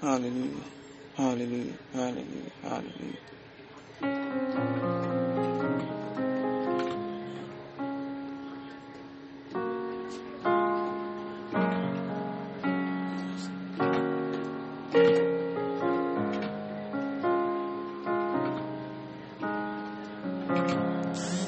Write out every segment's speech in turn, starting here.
Hallelujah. Hallelujah. Hallelujah. Hallelujah. You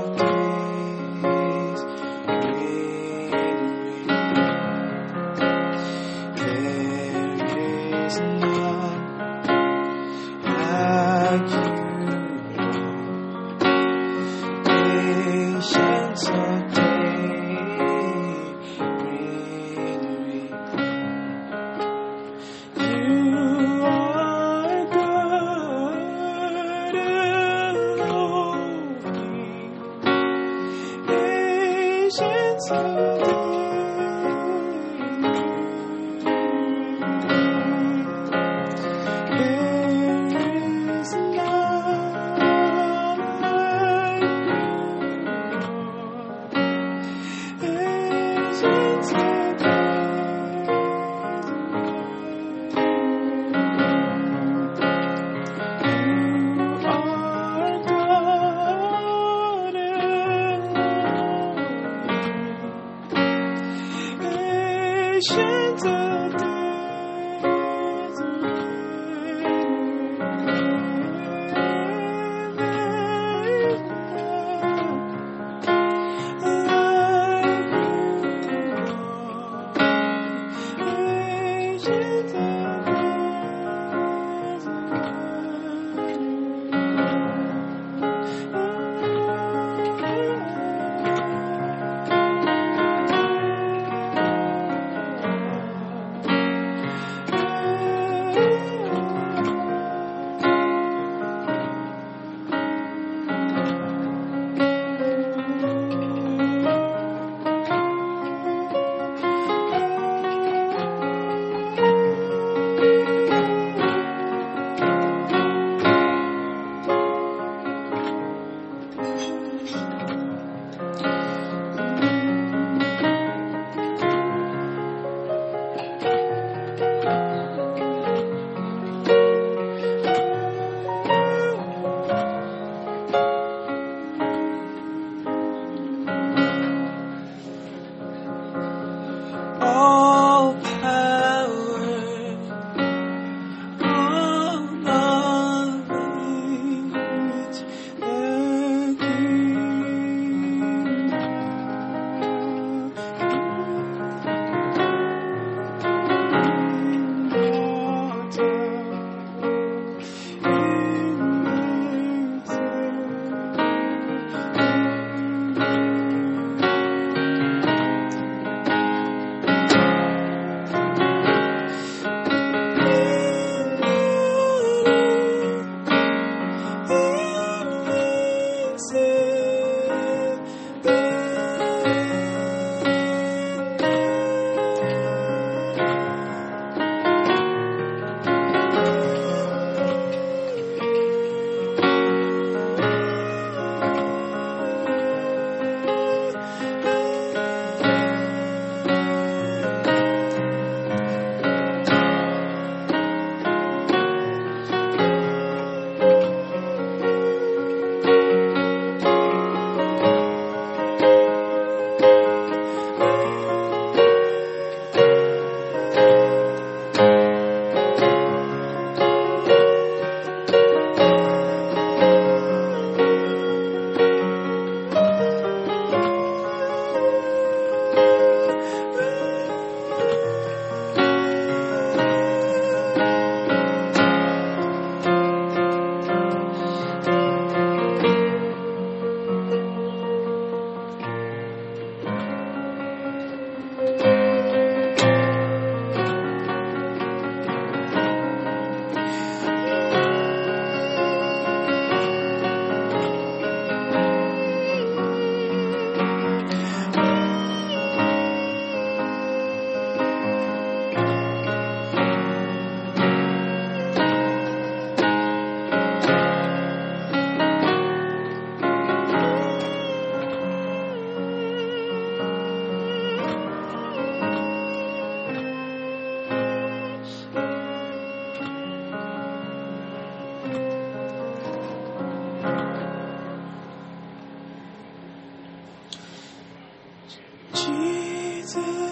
Ancient Jesus,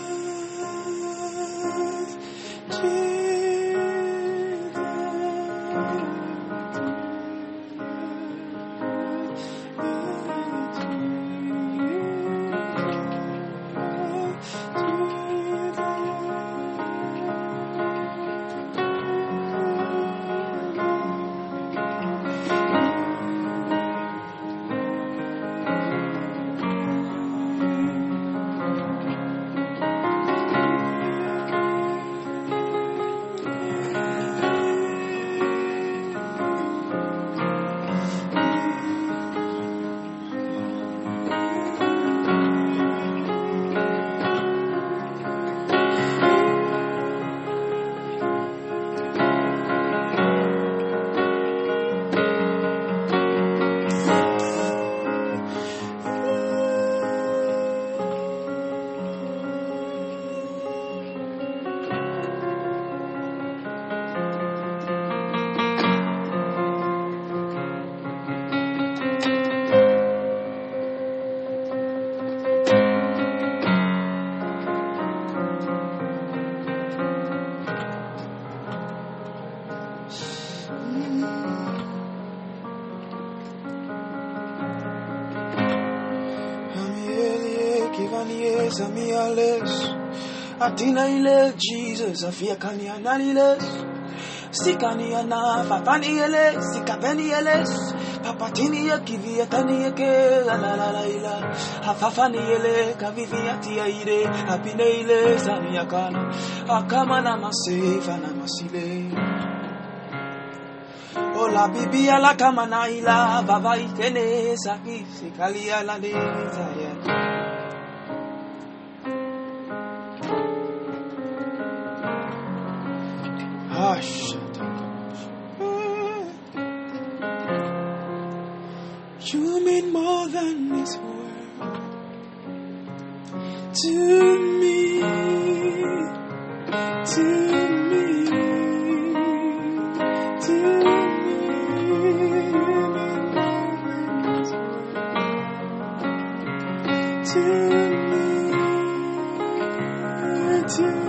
Atina ile Jesus afia kania naniles Sikani ana fafani ele sikapeni ele papatini ya kivia tani ya ke la la la la ila hafafani ele kavivia tia ile apine ile sani ya kana akama na masefa na masile Ola bibi ala kama na ila baba ikene saki sikali ala le ya You mean more than this world to me, to me, to me. You mean more than to me, to me,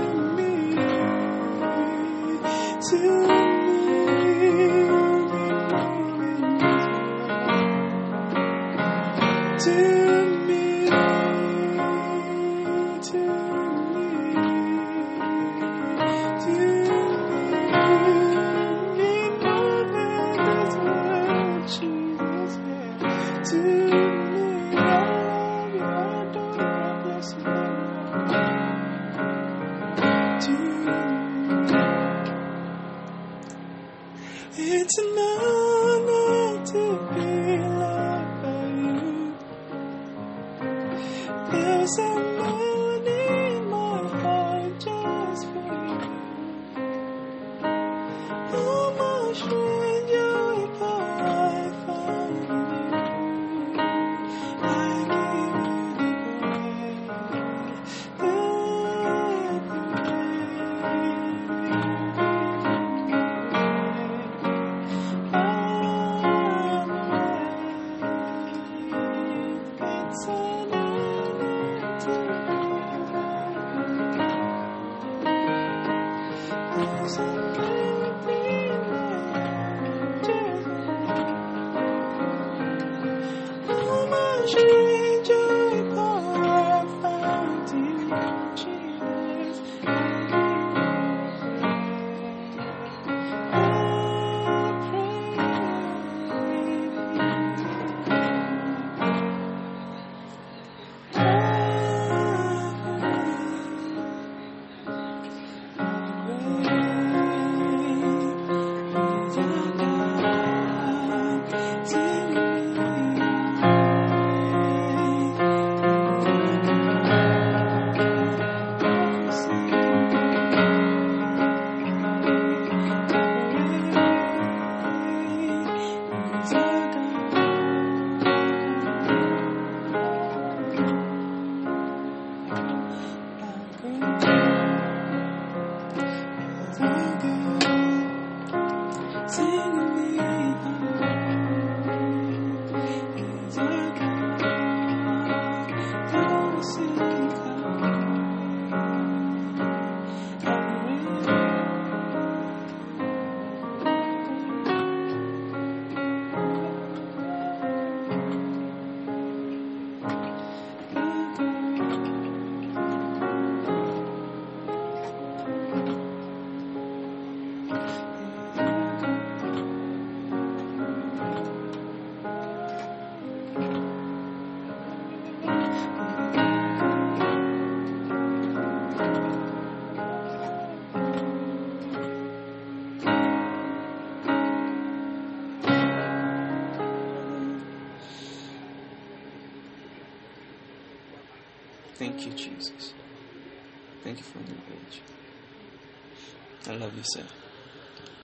Sing Thank you, Jesus. Thank you for the age. I love you, sir.